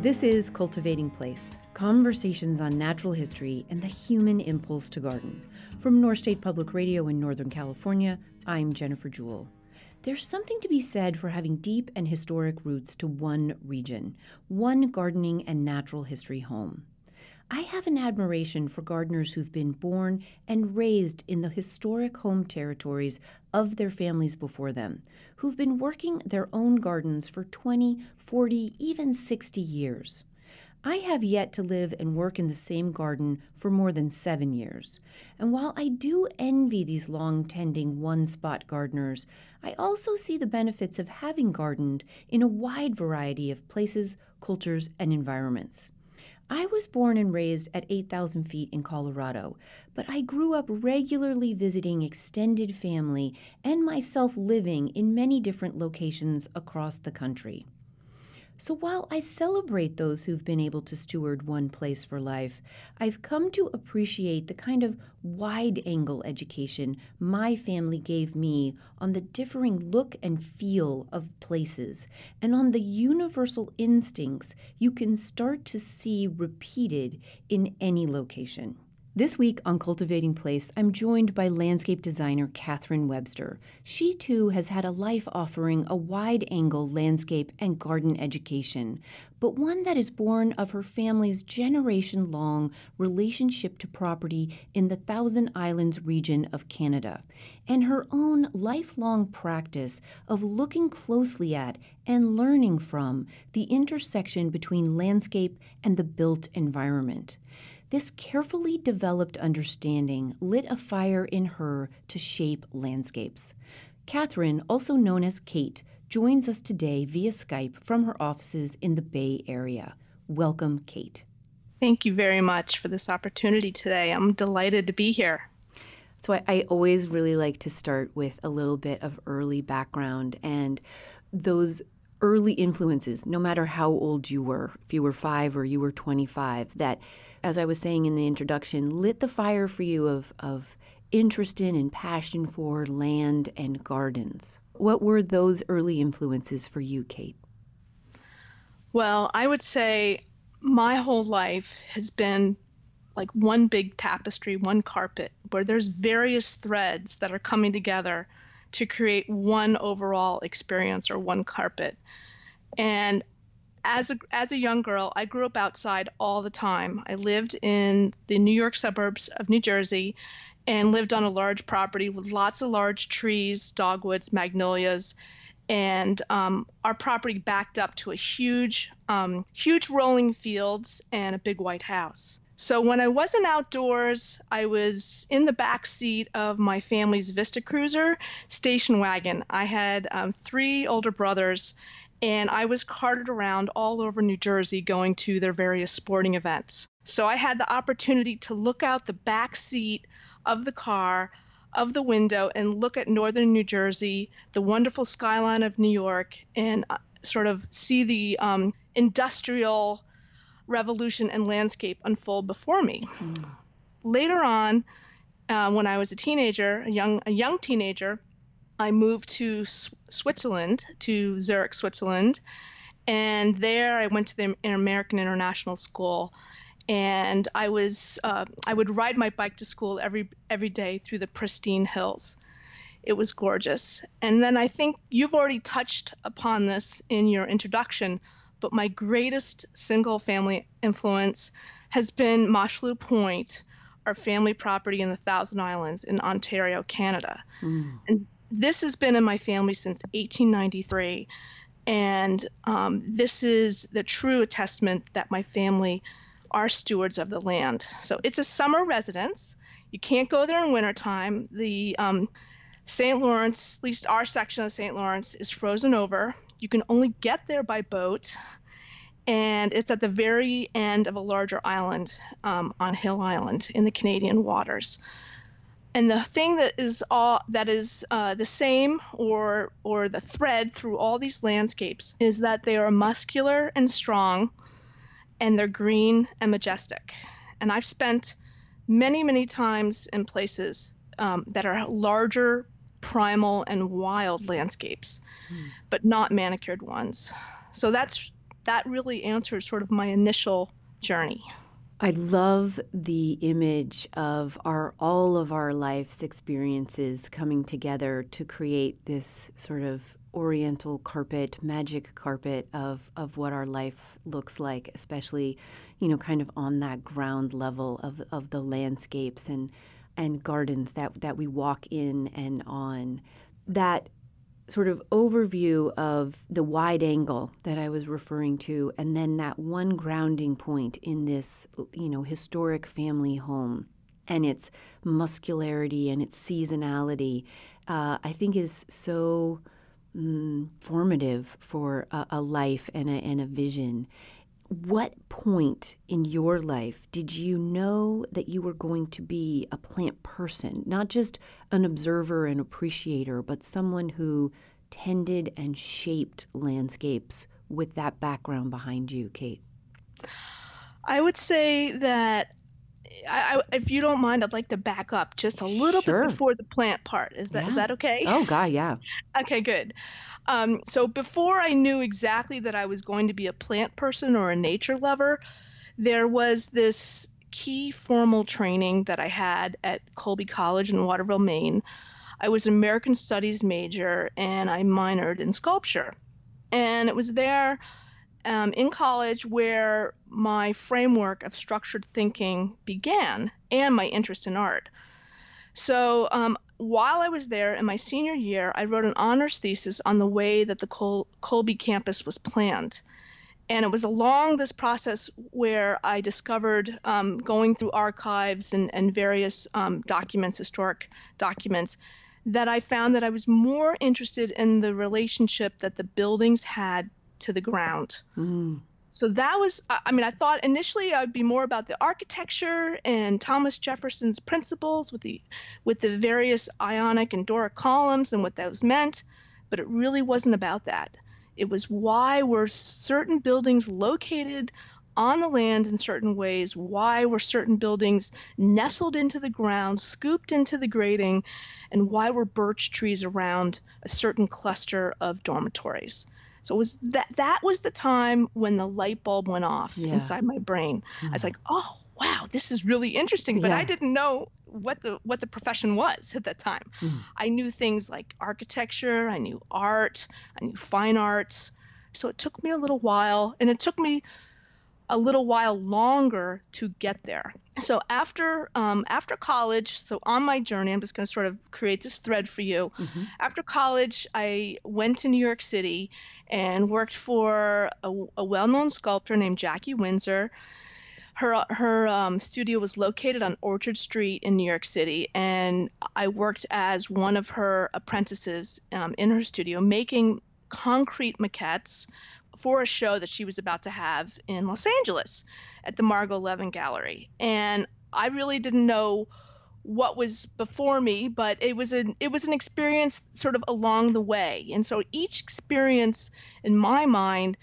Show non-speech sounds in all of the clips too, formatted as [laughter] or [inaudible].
This is Cultivating Place conversations on natural history and the human impulse to garden. From North State Public Radio in Northern California, I'm Jennifer Jewell. There's something to be said for having deep and historic roots to one region, one gardening and natural history home. I have an admiration for gardeners who've been born and raised in the historic home territories of their families before them, who've been working their own gardens for 20, 40, even 60 years. I have yet to live and work in the same garden for more than seven years. And while I do envy these long tending one spot gardeners, I also see the benefits of having gardened in a wide variety of places, cultures, and environments. I was born and raised at 8,000 feet in Colorado, but I grew up regularly visiting extended family and myself living in many different locations across the country. So while I celebrate those who've been able to steward one place for life, I've come to appreciate the kind of wide angle education my family gave me on the differing look and feel of places and on the universal instincts you can start to see repeated in any location. This week on Cultivating Place, I'm joined by landscape designer Katharine Webster. She too has had a life offering a wide angle landscape and garden education, but one that is born of her family's generation long relationship to property in the Thousand Islands region of Canada, and her own lifelong practice of looking closely at and learning from the intersection between landscape and the built environment. This carefully developed understanding lit a fire in her to shape landscapes. Katharine, also known as Kate, joins us today via Skype from her offices in the Bay Area. Welcome, Kate. Thank you very much for this opportunity today. I'm delighted to be here. So, I, I, always really like to start with a little bit of early background and those early influences, no matter how old you were, if you were five or you were 25, that as I was saying in the introduction, lit the fire for you of, of interest in and passion for land and gardens. What were those early influences for you, Kate? Well, I would say my whole life has been like one big tapestry, one carpet, where there's various threads that are coming together to create one overall experience or one carpet. And as a as a young girl, I grew up outside all the time. I lived in the New York suburbs of New Jersey and lived on a large property with lots of large trees, dogwoods, magnolias, and um, our property backed up to a huge, um, huge rolling fields and a big white house. So when I wasn't outdoors, I was in the back seat of my family's Vista Cruiser station wagon. I had um, three older brothers, and I was carted around all over New Jersey going to their various sporting events. So I had the opportunity to look out the back seat of the car, of the window, and look at northern New Jersey, the wonderful skyline of New York, and uh, sort of see the um, industrial revolution and landscape unfold before me. Mm. Later on, uh, when I was a teenager, a young a young teenager, I moved to S- Switzerland, to Zurich, Switzerland, and there I went to the American International School, and I was uh, I would ride my bike to school every every day through the pristine hills. It was gorgeous. And then I think you've already touched upon this in your introduction, but my greatest single family influence has been Mosholu Point, our family property in the Thousand Islands in Ontario, Canada. Mm. And this has been in my family since 1893. And um, this is the true testament that my family are stewards of the land. So it's a summer residence. You can't go there in wintertime. The um, St. Lawrence, at least our section of St. Lawrence, is frozen over. You can only get there by boat. And it's at the very end of a larger island um, on Hill Island in the Canadian waters and the thing that is all that is uh, the same or or the thread through all these landscapes is that they are muscular and strong and they're green and majestic and i've spent many many times in places um, that are larger primal and wild landscapes mm. but not manicured ones so that's that really answers sort of my initial journey. I love the image of our all of our life's experiences coming together to create this sort of oriental carpet, magic carpet of of what our life looks like, especially, you know, kind of on that ground level of of the landscapes and and gardens that that we walk in and on. That sort of overview of the wide angle that I was referring to, and then that one grounding point in this, you know, historic family home and its muscularity and its seasonality, uh, I think is so mm, formative for a, a life and a, and a vision. What point in your life did you know that you were going to be a plant person, not just an observer and appreciator, but someone who tended and shaped landscapes with that background behind you, Kate? I would say that I, I, if you don't mind, I'd like to back up just a little sure. bit before the plant part. Is that yeah. is that okay? Oh, God, yeah. [laughs] okay, good. Um, so before I knew exactly that I was going to be a plant person or a nature lover, there was this key formal training that I had at Colby College in Waterville, Maine. I was an American Studies major and I minored in sculpture. And it was there um, in college where my framework of structured thinking began and my interest in art. So um, while I was there in my senior year, I wrote an honors thesis on the way that the Col- Colby campus was planned. And it was along this process where I discovered, um, going through archives and, and various um, documents, historic documents, that I found that I was more interested in the relationship that the buildings had to the ground. Mm so that was i mean i thought initially i would be more about the architecture and thomas jefferson's principles with the with the various ionic and doric columns and what those meant but it really wasn't about that. It was why were certain buildings located on the land in certain ways? Why were certain buildings nestled into the ground scooped into the grading and why were birch trees around a certain cluster of dormitories so it was that that was the time when the light bulb went off yeah. inside my brain. Mm. I was hmm. like, "Oh, wow, this is really interesting." But yeah. I didn't know what the what the profession was at that time. Mm. I knew things like architecture, I knew art, I knew fine arts. So it took me a little while, and it took me a little while longer to get there. So after um, after college, so on my journey, I'm just going to sort of create this thread for you. Mm-hmm. After college, I went to New York City and worked for a, a well-known sculptor named Jackie Winsor. Her her um, studio was located on Orchard Street in New York City, and I worked as one of her apprentices um, in her studio, making concrete maquettes for a show that she was about to have in Los Angeles at the Margo Leavin Gallery. And I really didn't know what was before me, but it was an it was an experience sort of along the way. And so each experience in my mind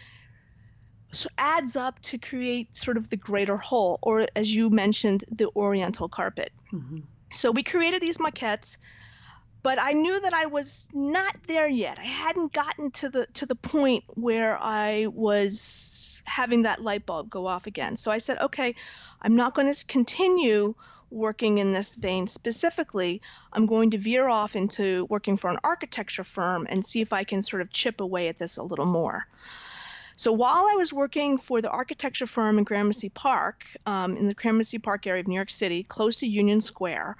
adds up to create sort of the greater whole, or as you mentioned, the oriental carpet. Mm-hmm. So we created these maquettes but I knew that I was not there yet. I hadn't gotten to the to the point where I was having that light bulb go off again. So I said, okay, I'm not going to continue working in this vein specifically. I'm going to veer off into working for an architecture firm and see if I can sort of chip away at this a little more. So while I was working for the architecture firm in Gramercy Park, um, in the Gramercy Park area of New York City, close to Union Square,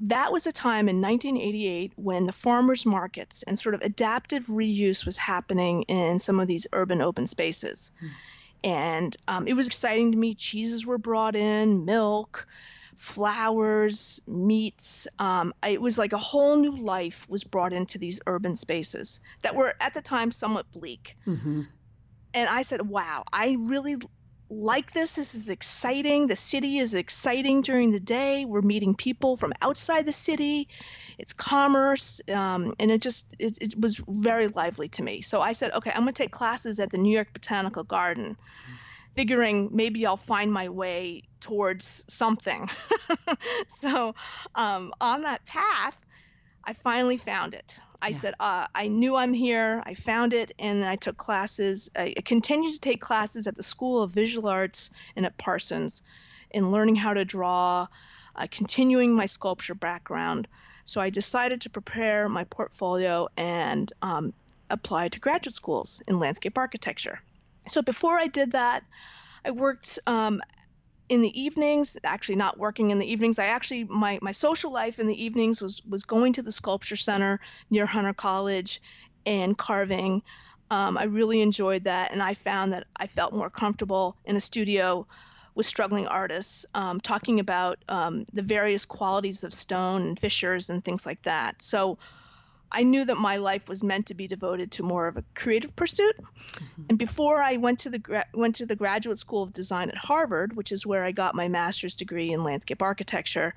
that was a time in 1988 when the farmers markets and sort of adaptive reuse was happening in some of these urban open spaces. Mm. And um, it was exciting to me. Cheeses were brought in, milk, flowers, meats. Um, it was like a whole new life was brought into these urban spaces that were at the time somewhat bleak. Mm-hmm. And I said, wow, I really like this. This is exciting. The city is exciting during the day. We're meeting people from outside the city. It's commerce, um, and it just it, it, was very lively to me. So I said, okay, I'm going to take classes at the New York Botanical Garden, figuring maybe I'll find my way towards something. [laughs] so um, on that path, I finally found it. I yeah. said, uh, I knew I'm here. I found it, and I took classes. I continued to take classes at the School of Visual Arts and at Parsons in learning how to draw, uh, continuing my sculpture background. So I decided to prepare my portfolio and um, apply to graduate schools in landscape architecture. So before I did that, I worked um, in the evenings actually not working in the evenings. I actually my, my social life in the evenings was was going to the sculpture center near hunter college and carving. Um, i really enjoyed that and i found that i felt more comfortable in a studio with struggling artists um, talking about um, the various qualities of stone and fissures and things like that. So I knew that my life was meant to be devoted to more of a creative pursuit. Mm-hmm. And before I went to the gra- went to the Graduate School of Design at Harvard, which is where I got my master's degree in landscape architecture,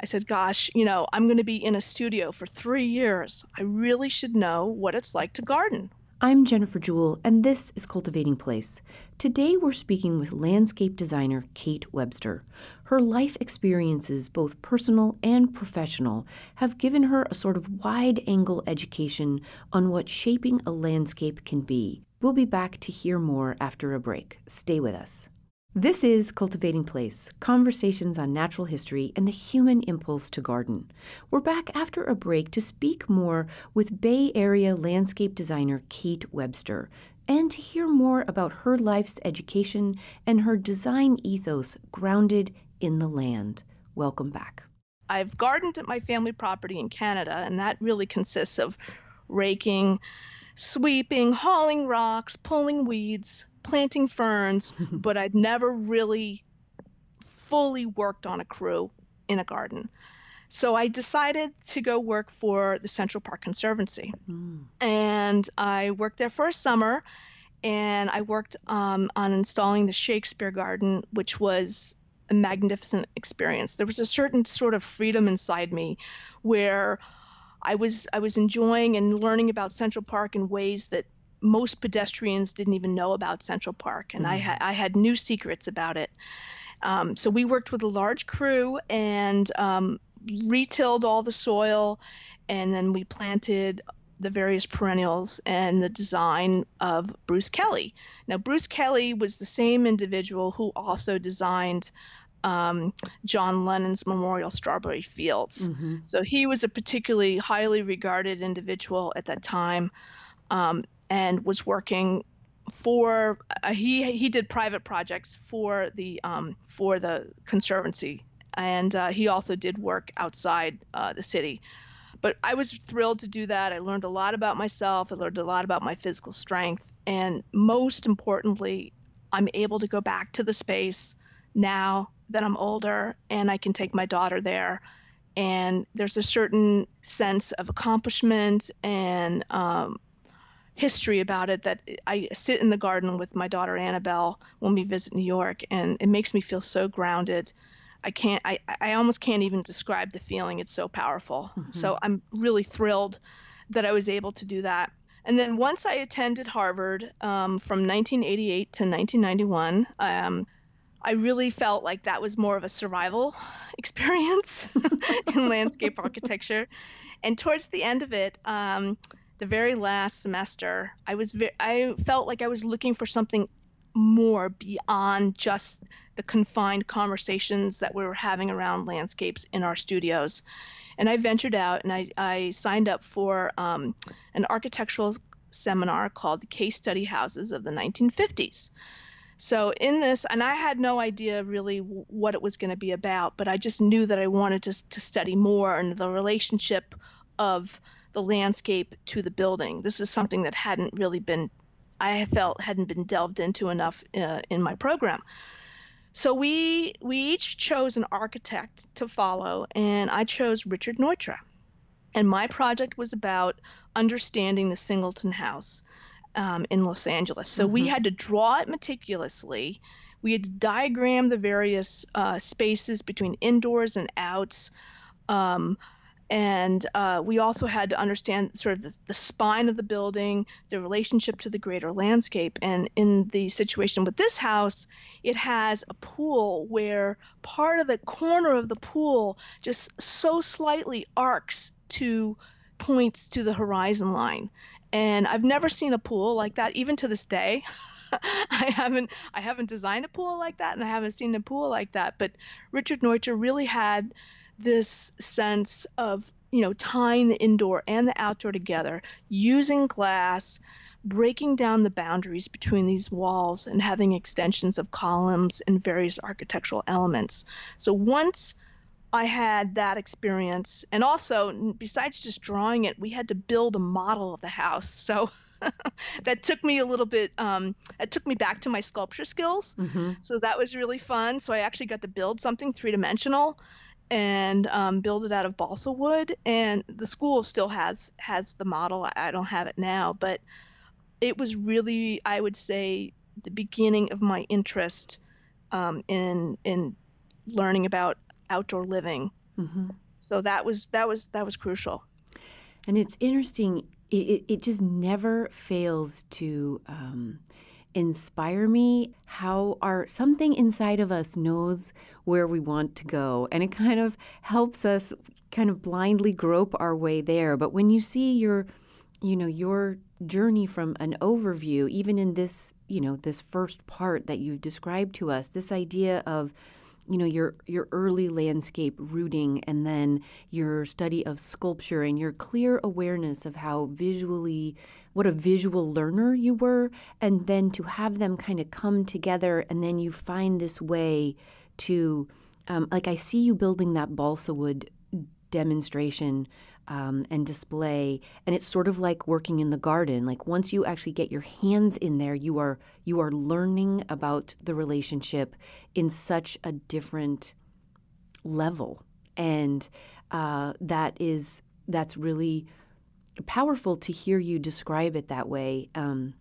I said, "Gosh, you know, I'm going to be in a studio for 3 years. I really should know what it's like to garden. I'm Jennifer Jewell, and this is Cultivating Place. Today we're speaking with landscape designer Kate Webster. Her life experiences, both personal and professional, have given her a sort of wide angle education on what shaping a landscape can be. We'll be back to hear more after a break. Stay with us. This is Cultivating Place Conversations on Natural History and the Human Impulse to Garden. We're back after a break to speak more with Bay Area landscape designer Kate Webster and to hear more about her life's education and her design ethos grounded in the land. Welcome back. I've gardened at my family property in Canada, and that really consists of raking, sweeping, hauling rocks, pulling weeds planting ferns, [laughs] but I'd never really fully worked on a crew in a garden. So I decided to go work for the Central Park Conservancy. Mm. And I worked there for a summer and I worked um, on installing the Shakespeare Garden, which was a magnificent experience. There was a certain sort of freedom inside me where I was I was enjoying and learning about Central Park in ways that most pedestrians didn't even know about Central Park, and mm. I, ha- I had new secrets about it. Um, so we worked with a large crew and um, retilled all the soil, and then we planted the various perennials and the design of Bruce Kelly. Now, Bruce Kelly was the same individual who also designed um, John Lennon's Memorial Strawberry Fields. Mm-hmm. So he was a particularly highly regarded individual at that time. Um, and was working for uh, he he did private projects for the um, for the conservancy. And uh, he also did work outside uh, the city. But i was thrilled to do that. I learned a lot about myself. I learned a lot about my physical strength. And most importantly i'm able to go back to the space now that i'm older and i can take my daughter there. And there's a certain sense of accomplishment and um, history about it that I sit in the garden with my daughter Annabelle when we visit New York, and it makes me feel so grounded. I can't, I, I almost can't even describe the feeling. It's so powerful. Mm-hmm. So I'm really thrilled that I was able to do that. And then once I attended Harvard um, from 1988 to 1991, um, I really felt like that was more of a survival [laughs] experience [laughs] in landscape architecture. And towards the end of it, um, the very last semester, I was ve- I felt like I was looking for something more beyond just the confined conversations that we were having around landscapes in our studios. And I ventured out and I, I signed up for um, an architectural seminar called the Case Study Houses of the 1950s. So, in this, and I had no idea really what it was going to be about, but I just knew that I wanted to, to study more and the relationship of the landscape to the building. This is something that hadn't really been, I felt hadn't been delved into enough uh, in my program. So we we each chose an architect to follow, and I chose Richard Neutra. And my project was about understanding the Singleton House um, in Los Angeles. So mm-hmm. we had to draw it meticulously. We had to diagram the various uh, spaces between indoors and outs. Um, and uh, we also had to understand sort of the, the, spine of the building, the relationship to the greater landscape. And in the situation with this house, it has a pool where part of the corner of the pool just so slightly arcs to points to the horizon line. And I've never seen a pool like that, even to this day. [laughs] I haven't I haven't designed a pool like that and I haven't seen a pool like that. But Richard Neutra really had this sense of, you know, tying the indoor and the outdoor together, using glass, breaking down the boundaries between these walls and having extensions of columns and various architectural elements. So once I had that experience. And also, besides just drawing it, we had to build a model of the house. [laughs] So [laughs] that took me a little bit, um, it took me back to my sculpture skills. Mm-hmm. So that was really fun. So I actually got to build something three dimensional and um, build it out of balsa wood. And the school still has has the model. I don't have it now, but it was really, I would say, the beginning of my interest um, in in learning about outdoor living. Mm-hmm. So that was that was that was crucial. And it's interesting. It, it, it just never fails to um, inspire me? How our something inside of us knows where we want to go and it kind of helps us kind of blindly grope our way there. But when you see your you know your journey from an overview even in this you know this first part that you've described to us this idea of you know your your early landscape rooting and then your study of sculpture and your clear awareness of how visually what a visual learner you were and then to have them kind of come together and then you find this way to um, like i see you building that balsa wood demonstration um, and display. And it's sort of like working in the garden. Like once you actually get your hands in there, you are you are learning about the relationship in such a different level, and uh, that is that's really powerful to hear you describe it that way. Um,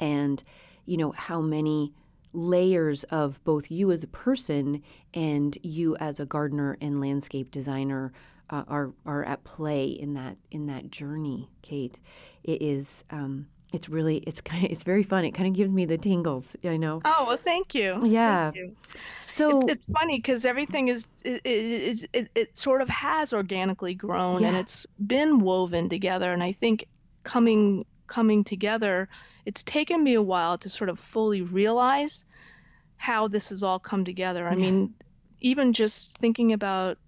and you know how many layers of both you as a person and you as a gardener and landscape designer uh, are are at play in that in that journey, Kate. It is. Um, it's really it's kind of, it's very fun. It kind of gives me the tingles. I know. Oh well, thank you. Yeah. Thank you. So it's, it's funny because everything is it, it, it, it, sort of has organically grown yeah. and it's been woven together. And I think coming coming together, it's taken me a while to sort of fully realize how this has all come together. I mean, even just thinking about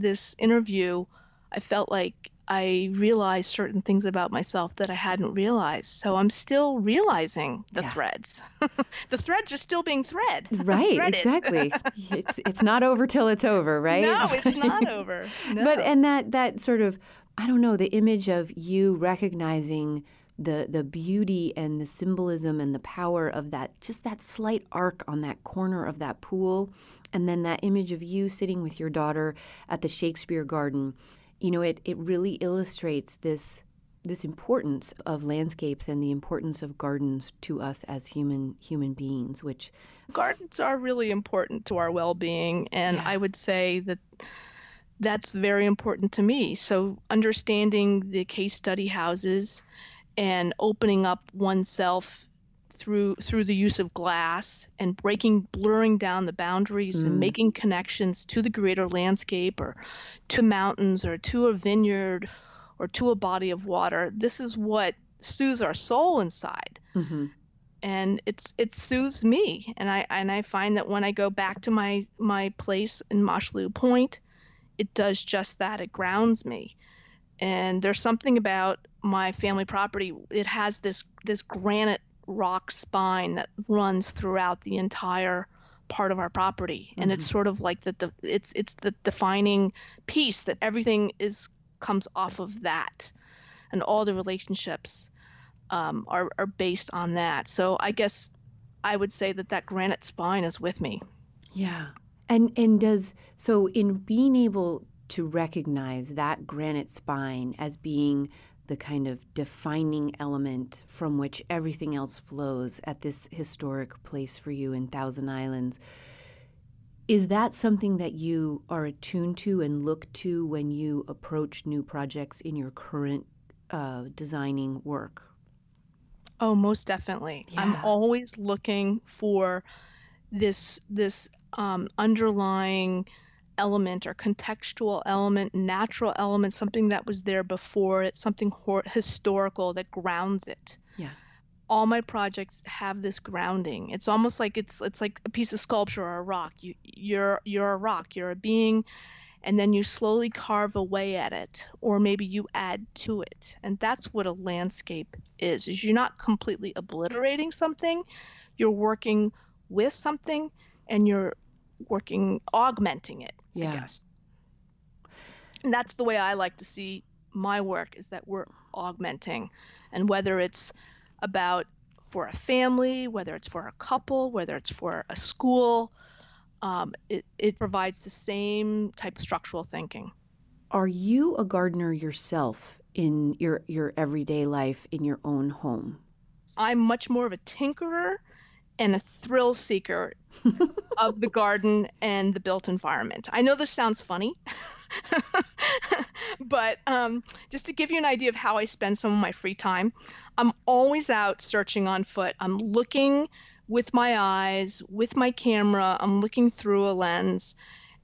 this interview, I felt like I realized certain things about myself that I hadn't realized. So I'm still realizing the yeah. threads. [laughs] the threads are still being thread. [laughs] Right, exactly. [laughs] it's it's not over till it's over, right? No, it's not over. No. But and that that sort of I don't know, the image of you recognizing the the beauty and the symbolism and the power of that just that slight arc on that corner of that pool. And then that image of you sitting with your daughter at the Shakespeare Garden you know it it really illustrates this this importance of landscapes and the importance of gardens to us as human human beings which gardens are really important to our well-being. And yeah. I would say that that's very important to me. So understanding the case study houses and opening up oneself through through the use of glass and breaking blurring down the boundaries mm. and making connections to the greater landscape or to mountains or to a vineyard or to a body of water. This is what soothes our soul inside. Mm-hmm. and it's it soothes me. And i and i find that when i go back to my my place in Mosholu Point it does just that. It grounds me. And there's something about my family property it has this this granite rock spine that runs throughout the entire part of our property mm-hmm. and it's mm-hmm. sort of like the, the it's it's the defining piece that everything is comes off of that and all the relationships um, are, are based on that so i guess i would say that that granite spine is with me yeah and and does so in being able to recognize that granite spine as being the kind of defining element from which everything else flows at this historic place for you in Thousand Islands. Is that something that you are attuned to and look to when you approach new projects in your current uh, designing work? Oh, most definitely. Yeah. I'm always looking for this this um, underlying element or contextual element, natural element, something that was there before it, something hor- historical that grounds it. Yeah. All my projects have this grounding. It's almost like it's it's like a piece of sculpture or a rock. You you're you're a rock. You're a being and then you slowly carve away at it or maybe you add to it. And that's what a landscape is. Is you're not completely obliterating something. You're working with something and you're working augmenting it yeah. i guess. And that's the way i like to see my work is that we're augmenting. And whether it's about for a family whether it's for a couple whether it's for a school um, it, it provides the same type of structural thinking. Are you a gardener yourself in your your everyday life in your own home? I'm much more of a tinkerer and a thrill seeker [laughs] of the garden and the built environment. I know this sounds funny, [laughs] but um, just to give you an idea of how I spend some of my free time, I'm always out searching on foot. I'm looking with my eyes, with my camera, I'm looking through a lens.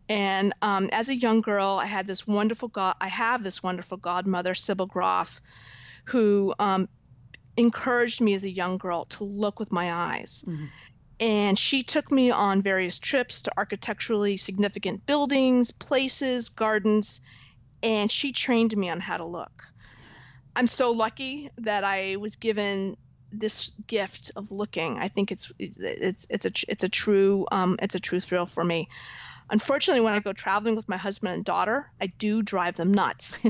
And um, as a young girl, I had this wonderful god. I have this wonderful godmother, Sybil Groff, who um, encouraged me as a young girl to look with my eyes. Mm-hmm. And she took me on various trips to architecturally significant buildings, places, gardens, and she trained me on how to look. I'm so lucky that I was given this gift of looking. I think it's it's it's, a it's a true um, it's a true thrill for me. Unfortunately, when I go traveling with my husband and daughter, I do drive them nuts. [laughs] [laughs]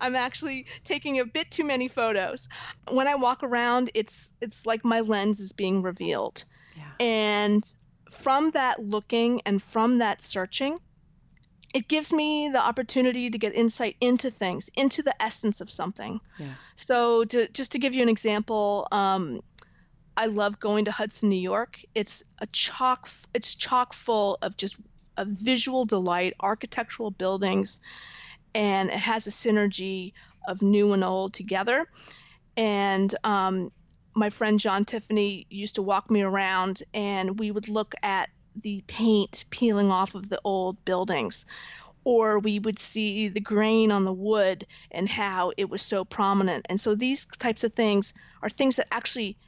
I'm actually taking a bit too many photos. When I walk around, it's it's like my lens is being revealed. Yeah. And from that looking and from that searching, it gives me the opportunity to get insight into things, into the essence of something. Yeah. So, to, just to give you an example, um, I love going to Hudson, New York. It's a chock it's chock full of just a visual delight, architectural buildings, and it has a synergy of new and old together. And um, my friend John Tiffany used to walk me around, and we would look at the paint peeling off of the old buildings. Or we would see the grain on the wood and how it was so prominent. And so these types of things are things that actually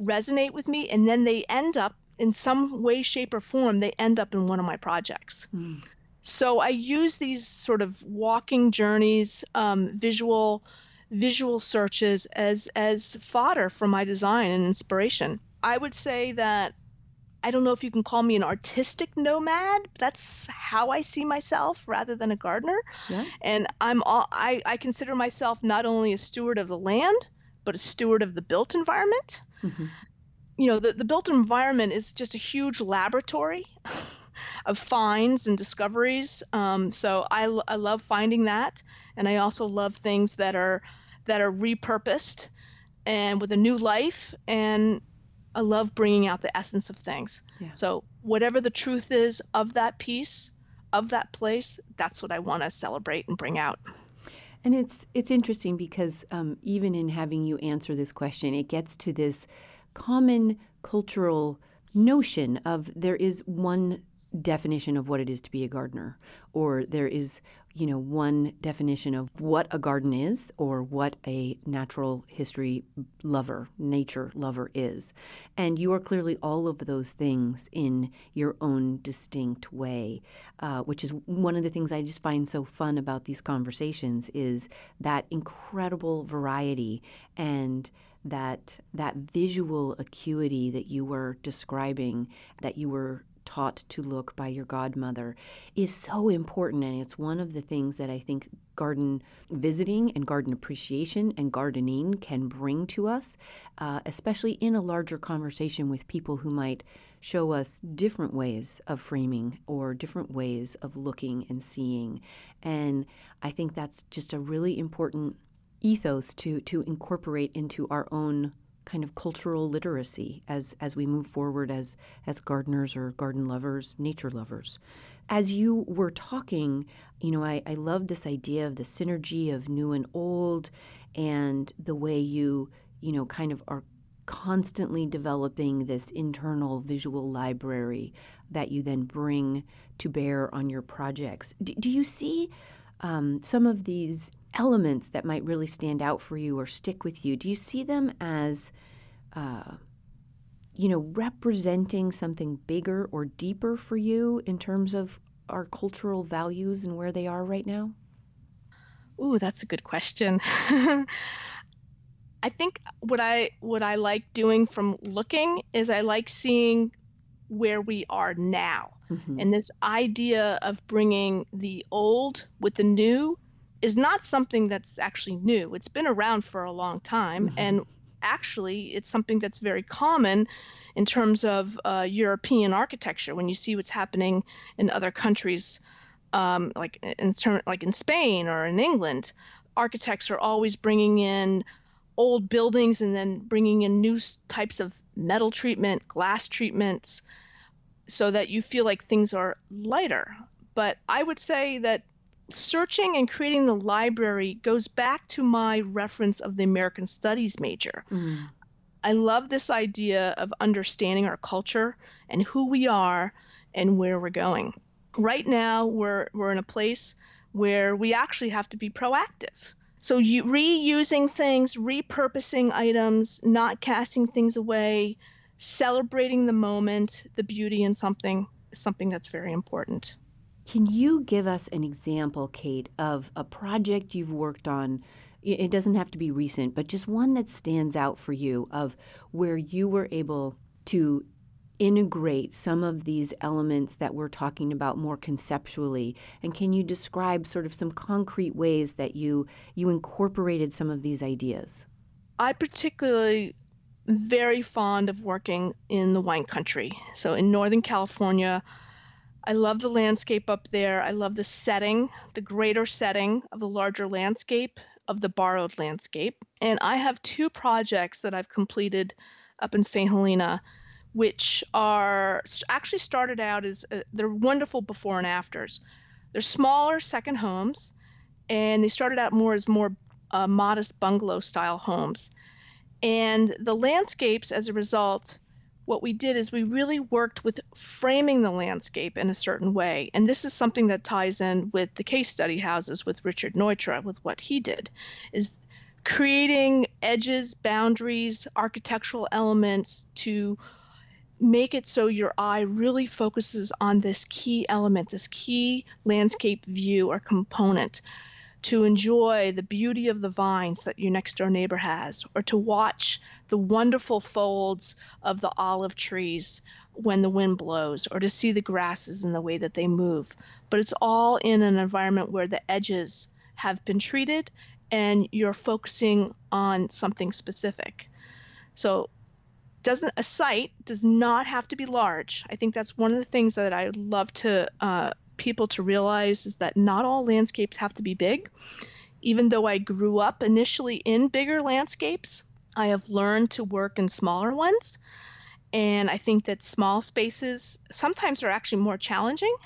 resonate with me and then they end up in some way shape or form they end up in one of my projects mm. so i use these sort of walking journeys um, visual visual searches as as fodder for my design and inspiration i would say that i don't know if you can call me an artistic nomad but that's how i see myself rather than a gardener yeah. and i'm all I, I consider myself not only a steward of the land but a steward of the built environment. Mm-hmm. You know, the, the built environment is just a huge laboratory of finds and discoveries. Um, so I, I love finding that, and I also love things that are that are repurposed and with a new life. And I love bringing out the essence of things. Yeah. So whatever the truth is of that piece, of that place, that's what I want to celebrate and bring out. And it's it's interesting because um, even in having you answer this question, it gets to this common cultural notion of there is one definition of what it is to be a gardener, or there is you know, one definition of what a garden is or what a natural history lover, nature lover is. And you are clearly all of those things in your own distinct way, uh, which is one of the things I just find so fun about these conversations is that incredible variety and that that visual acuity that you were describing that you were taught to look by your godmother is so important. And it's one of the things that I think garden visiting and garden appreciation and gardening can bring to us, uh, especially in a larger conversation with people who might show us different ways of framing or different ways of looking and seeing. And I think that's just a really important ethos to to incorporate into our own kind of cultural literacy as as we move forward as as gardeners or garden lovers, nature lovers. As you were talking, you know, I, I love this idea of the synergy of new and old and the way you, you know, kind of are constantly developing this internal visual library that you then bring to bear on your projects. Do, do you see um, some of these elements that might really stand out for you or stick with you? Do you see them as uh, you know, representing something bigger or deeper for you in terms of our cultural values and where they are right now? Ooh, that's a good question. [laughs] I think what I what I like doing from looking is I like seeing where we are now. Mm-hmm. And this idea of bringing the old with the new is not something that's actually new. It's been around for a long time mm-hmm. and actually it's something that's very common in terms of uh, European architecture when you see what's happening in other countries um, like in term, like in Spain or in England architects are always bringing in old buildings and then bringing in new types of metal treatment, glass treatments, so that you feel like things are lighter. But I would say that searching and creating the library goes back to my reference of the American Studies major. Mm. I love this idea of understanding our culture and who we are and where we're going. Right now, we're, we're in a place where we actually have to be proactive. So you, reusing things, repurposing items, not casting things away, celebrating the moment, the beauty in something, something that's very important. Can you give us an example, Kate, of a project you've worked on? It doesn't have to be recent, but just one that stands out for you of where you were able to integrate some of these elements that we're talking about more conceptually and can you describe sort of some concrete ways that you you incorporated some of these ideas i particularly very fond of working in the wine country so in northern california i love the landscape up there i love the setting the greater setting of the larger landscape of the borrowed landscape and i have two projects that i've completed up in st helena which are actually started out as uh, they're wonderful before and afters. They're smaller second homes, and they started out more as more uh, modest bungalow style homes. And the landscapes, as a result, what we did is we really worked with framing the landscape in a certain way. And this is something that ties in with the case study houses with Richard Neutra, with what he did, is creating edges, boundaries, architectural elements to make it so your eye really focuses on this key element, this key landscape view or component to enjoy the beauty of the vines that your next door neighbor has, or to watch the wonderful folds of the olive trees when the wind blows, or to see the grasses and the way that they move. But it's all in an environment where the edges have been treated and you're focusing on something specific. So doesn't a site does not have to be large. I think that's one of the things that I love to uh, people to realize is that not all landscapes have to be big. Even though I grew up initially in bigger landscapes, I have learned to work in smaller ones. And I think that small spaces sometimes are actually more challenging. [laughs]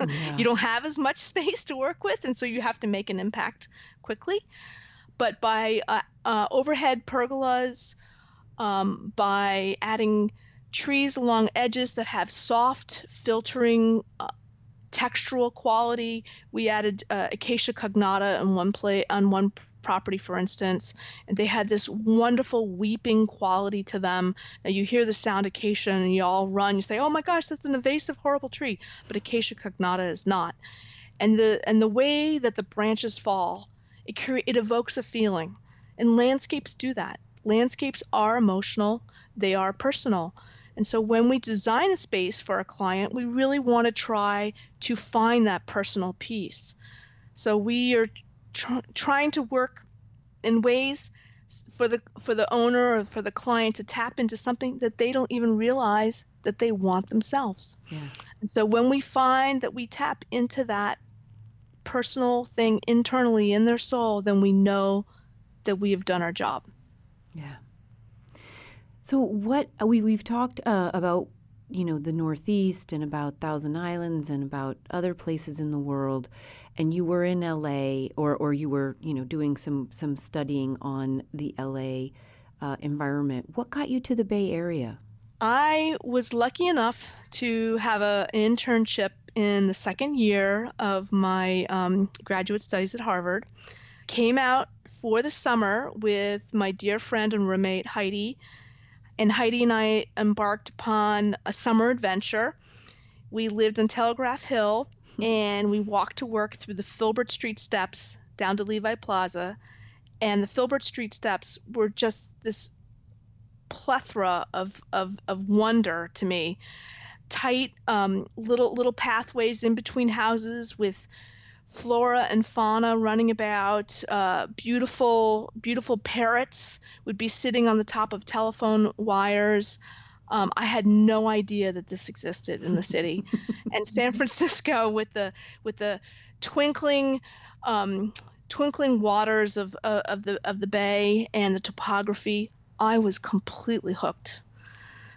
Yeah. you don't have as much [laughs] space to work with, and so you have to make an impact quickly. But by uh, uh, overhead pergolas, um, by adding trees along edges that have soft filtering uh, textural quality. We added uh, Acacia cognata on one play on one property, for instance, and they had this wonderful weeping quality to them. Now you hear the sound acacia and you all run. You say, "Oh my gosh, that's an invasive, horrible tree," but Acacia cognata is not. And the and the way that the branches fall, it cre- it evokes a feeling, and landscapes do that landscapes are emotional, they are personal. And so when we design a space for a client, we really want to try to find that personal piece. So we are tr- trying to work in ways for the for the owner or for the client to tap into something that they don't even realize that they want themselves. Yeah. And so when we find that we tap into that personal thing internally in their soul, then we know that we have done our job. Yeah. So what uh, we we've talked uh, about, you know, the Northeast and about Thousand Islands and about other places in the world, and you were in L.A. or or you were you know doing some some studying on the L.A. Uh, environment. What got you to the Bay Area? I was lucky enough to have an internship in the second year of my um, graduate studies at Harvard. Came out for the summer with my dear friend and roommate Heidi, and Heidi and I embarked upon a summer adventure. We lived on Telegraph Hill [laughs] and we walked to work through the Filbert Street steps down to Levi Plaza. And the Filbert Street steps were just this plethora of, of, of wonder to me. Tight um, little little pathways in between houses with flora and fauna running about. Uh, beautiful beautiful parrots would be sitting on the top of telephone wires. Um, I had no idea that this existed in the city, [laughs] and San Francisco with the with the twinkling um, twinkling waters of uh, of the of the bay and the topography. I was completely hooked.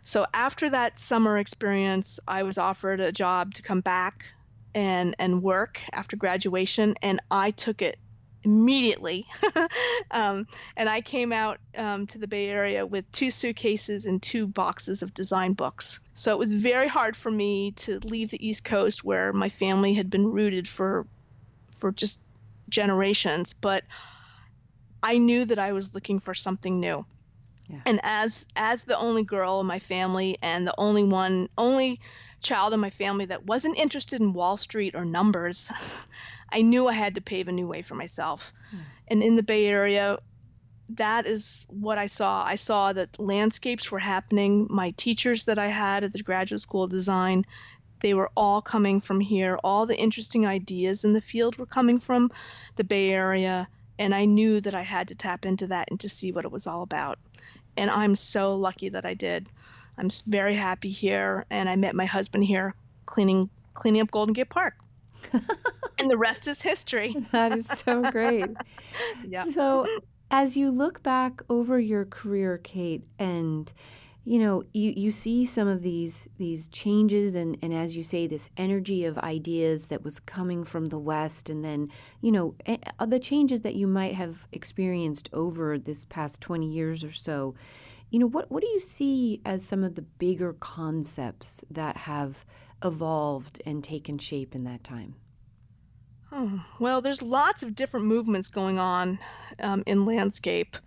So after that summer experience, I was offered a job to come back and and work after graduation, and I took it immediately. [laughs] um, and I came out um, to the Bay Area with two suitcases and two boxes of design books. So it was very hard for me to leave the East Coast where my family had been rooted for for just generations, but I knew that I was looking for something new. Yeah. And as as the only girl in my family and the only one only child in my family that wasn't interested in Wall Street or numbers, [laughs] I knew I had to pave a new way for myself. Mm. And in the Bay Area, that is what I saw. I saw that landscapes were happening. My teachers that I had at the Graduate School of Design, they were all coming from here. All the interesting ideas in the field were coming from the Bay Area. And I knew that I had to tap into that and to see what it was all about. And I'm so lucky that I did. I'm very happy here. And I met my husband here cleaning cleaning up Golden Gate Park. [laughs] and the rest is history. [laughs] that is so great. [laughs] yeah. So, as you look back over your career, Kate, and you know, you, you see some of these these changes and, and as you say, this energy of ideas that was coming from the West and then, you know, eh, uh, the changes that you might have experienced over this past 20 years or so. You know, what, what do you see as some of the bigger concepts that have evolved and taken shape in that time? Oh, well, there's lots of different movements going on um, in landscape.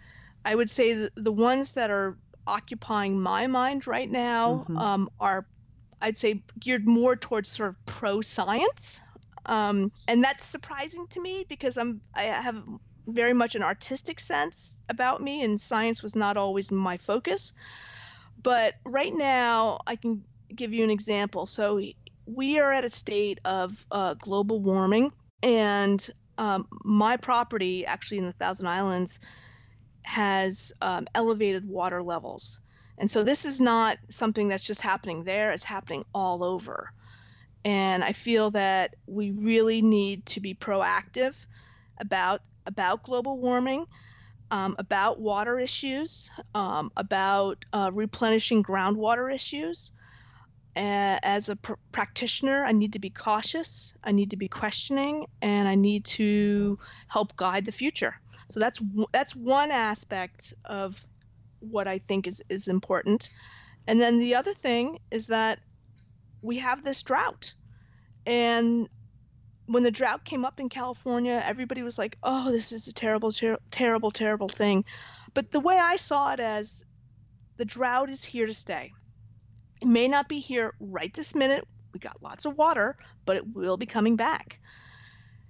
I would say the, the ones that are occupying my mind right now mm-hmm. um, are, I'd say, geared more towards sort of pro science. Um, and that's surprising to me because I'm I have very much an artistic sense about me, and science was not always my focus. But right now, I can give you an example. So we are at a state of uh, global warming, and um, my property, actually in the Thousand Islands, has um, elevated water levels. And so this is not something that's just happening there, it's happening all over. And I feel that we really need to be proactive about about global warming, um, about water issues, um, about uh, replenishing groundwater issues. Uh, as a pr- practitioner, I need to be cautious, I need to be questioning, and I need to help guide the future. So that's that's one aspect of what I think is is important. And then the other thing is that we have this drought. And when the drought came up in California, everybody was like, "Oh, this is a terrible ter- terrible terrible thing." But the way I saw it as the drought is here to stay. It may not be here right this minute. We got lots of water, but it will be coming back.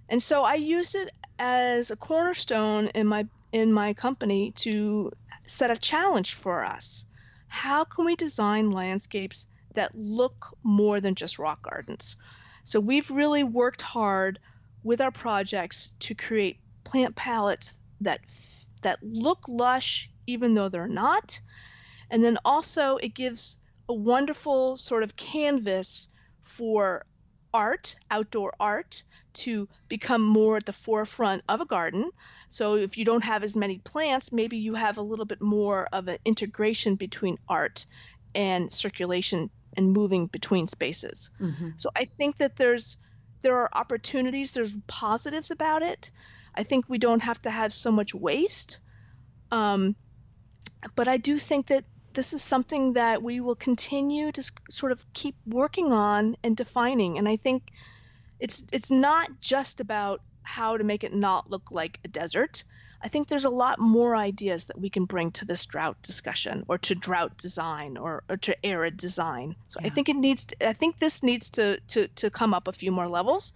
And so I used it as a cornerstone in my in my company to set a challenge for us. How can we design landscapes that look more than just rock gardens? So we've really worked hard with our projects to create plant palettes that that look lush even though they're not. And then also it gives a wonderful sort of canvas for art, outdoor art, to become more at the forefront of a garden. So if you don't have as many plants, maybe you have a little bit more of an integration between art and circulation and moving between spaces. Mm-hmm. So I think that there's there are opportunities, there's positives about it. I think we don't have to have so much waste. Um, but I do think that this is something that we will continue to sort of keep working on and defining. And I think it's it's not just about how to make it not look like a desert. I think there's a lot more ideas that we can bring to this drought discussion or to drought design or, or to arid design. So yeah. I think it needs to, I think this needs to, to, to come up a few more levels.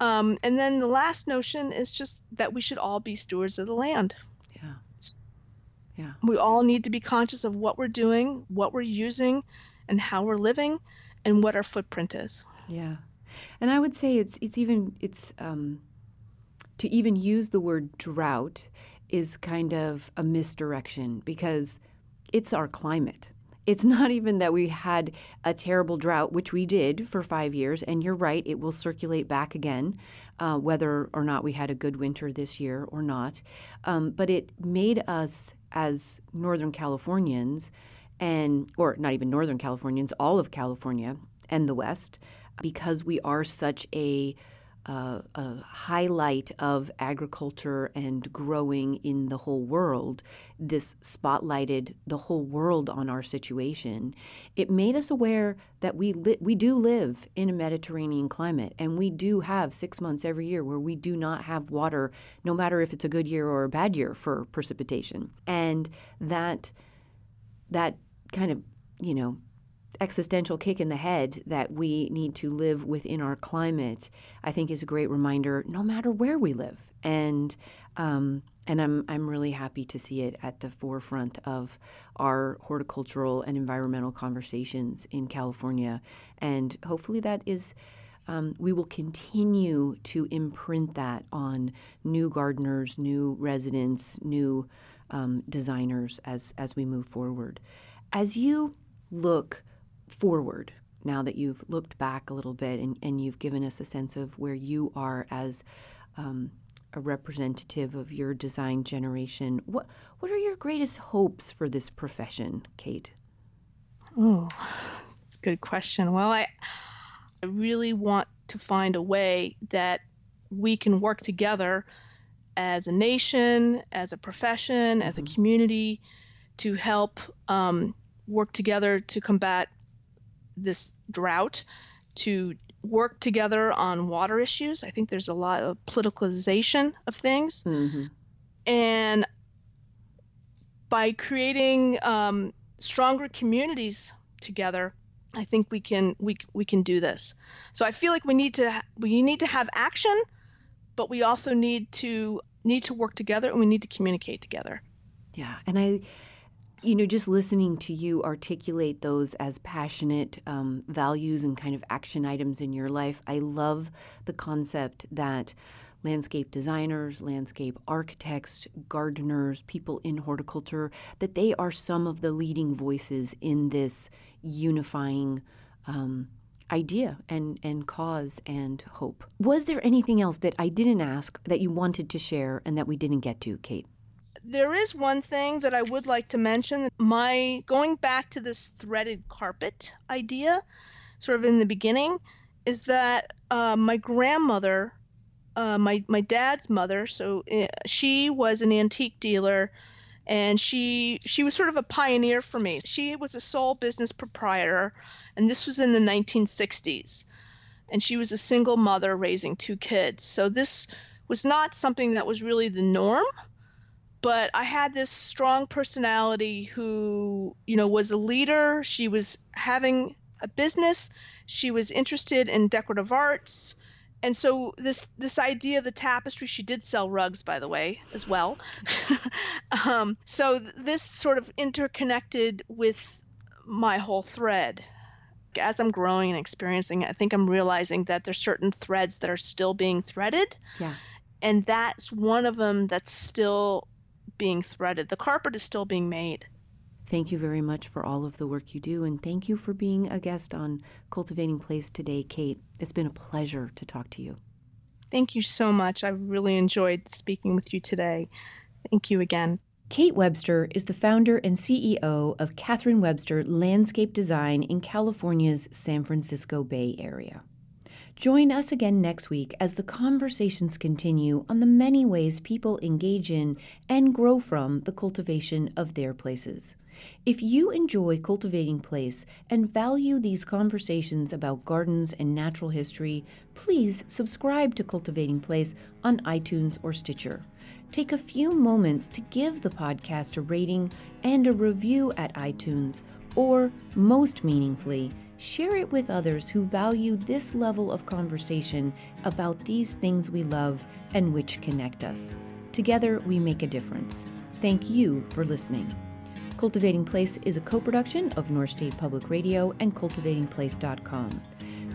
Um, and then the last notion is just that we should all be stewards of the land. Yeah. Yeah. We all need to be conscious of what we're doing, what we're using, and how we're living, and what our footprint is. Yeah. And I would say it's it's even it's um, to even use the word drought is kind of a misdirection because it's our climate. It's [laughs] not even that we had a terrible drought, which we did for five years. And you're right, it will circulate back again, uh, whether or not we had a good winter this year or not. Um, but it made us, as Northern Californians, and or not even Northern Californians, all of California and the West, because we are such a uh, a highlight of agriculture and growing in the whole world, this spotlighted the whole world on our situation. It made us aware that we li- we do live in a Mediterranean climate, and we do have six months every year where we do not have water, no matter if it's a good year or a bad year for precipitation, and that that kind of you know existential kick in the head that we need to live within our climate, I think is a great reminder, no matter where we live. And um, and I'm I'm really happy to see it at the forefront of our horticultural and environmental conversations in California. And hopefully that is. Um, we will continue to imprint that on new gardeners, new residents, new um, designers as as we move forward. As you look forward now that you've looked back a little bit and, and you've given us a sense of where you are as um, a representative of your design generation. What what are your greatest hopes for this profession, Kate? Oh, good question. Well, I I really want to find a way that we can work together as a nation, as a profession, mm-hmm. as a mm-hmm. community to help um, work together to combat this drought to work together on water issues. I think there's a lot of politicalization of things. Mm-hmm. And by creating um, stronger communities together, I think we can we we can do this. So I feel like we need to we need to have action, but we also need to need to work together and we need to communicate together. Yeah, and I you know, just listening to you articulate those as passionate um, values and kind of action items in your life, I love the concept that landscape designers, landscape architects, gardeners, people in horticulture, that they are some of the leading voices in this unifying um, idea and, and cause and hope. Was there anything else that I didn't ask that you wanted to share and that we didn't get to, Kate? There is one thing that I would like to mention. My going back to this threaded carpet idea, sort of in the beginning, is that uh, my grandmother, uh, my my dad's mother, so uh, she was an antique dealer, and she she was sort of a pioneer for me. She was a sole business proprietor, and this was in the 1960s, and she was a single mother raising two kids. So this was not something that was really the norm but I had this strong personality who, you know, was a leader. She was having a business. She was interested in decorative arts. And so this this idea of the tapestry, she did sell rugs, by the way, as well. [laughs] um, so this sort of interconnected with my whole thread. As I'm growing and experiencing, I think I'm realizing that there's certain threads that are still being threaded. Yeah. And that's one of them that's still being threaded. The carpet is still being made. Thank you very much for all of the work you do, and thank you for being a guest on Cultivating Place today, Kate. It's been a pleasure to talk to you. Thank you so much. I've really enjoyed speaking with you today. Thank you again. Kate Webster is the founder and CEO of Katharine Webster Landscape Design in California's San Francisco Bay Area. Join us again next week as the conversations continue on the many ways people engage in and grow from the cultivation of their places. If you enjoy Cultivating Place and value these conversations about gardens and natural history, please subscribe to Cultivating Place on iTunes or Stitcher. Take a few moments to give the podcast a rating and a review at iTunes, or, most meaningfully, share it with others who value this level of conversation about these things we love and which connect us. Together, we make a difference. Thank you for listening. Cultivating Place is a co production of North State Public Radio and cultivatingplace.com.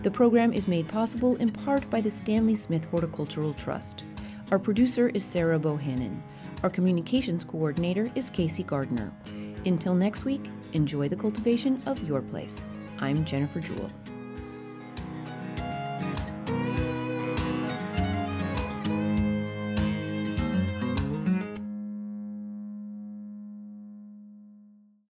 The program is made possible in part by the Stanley Smith Horticultural Trust. Our producer is Sarah Bohannon. Our communications coordinator is Casey Gardner. Until next week, enjoy the cultivation of your place. I'm Jennifer Jewell.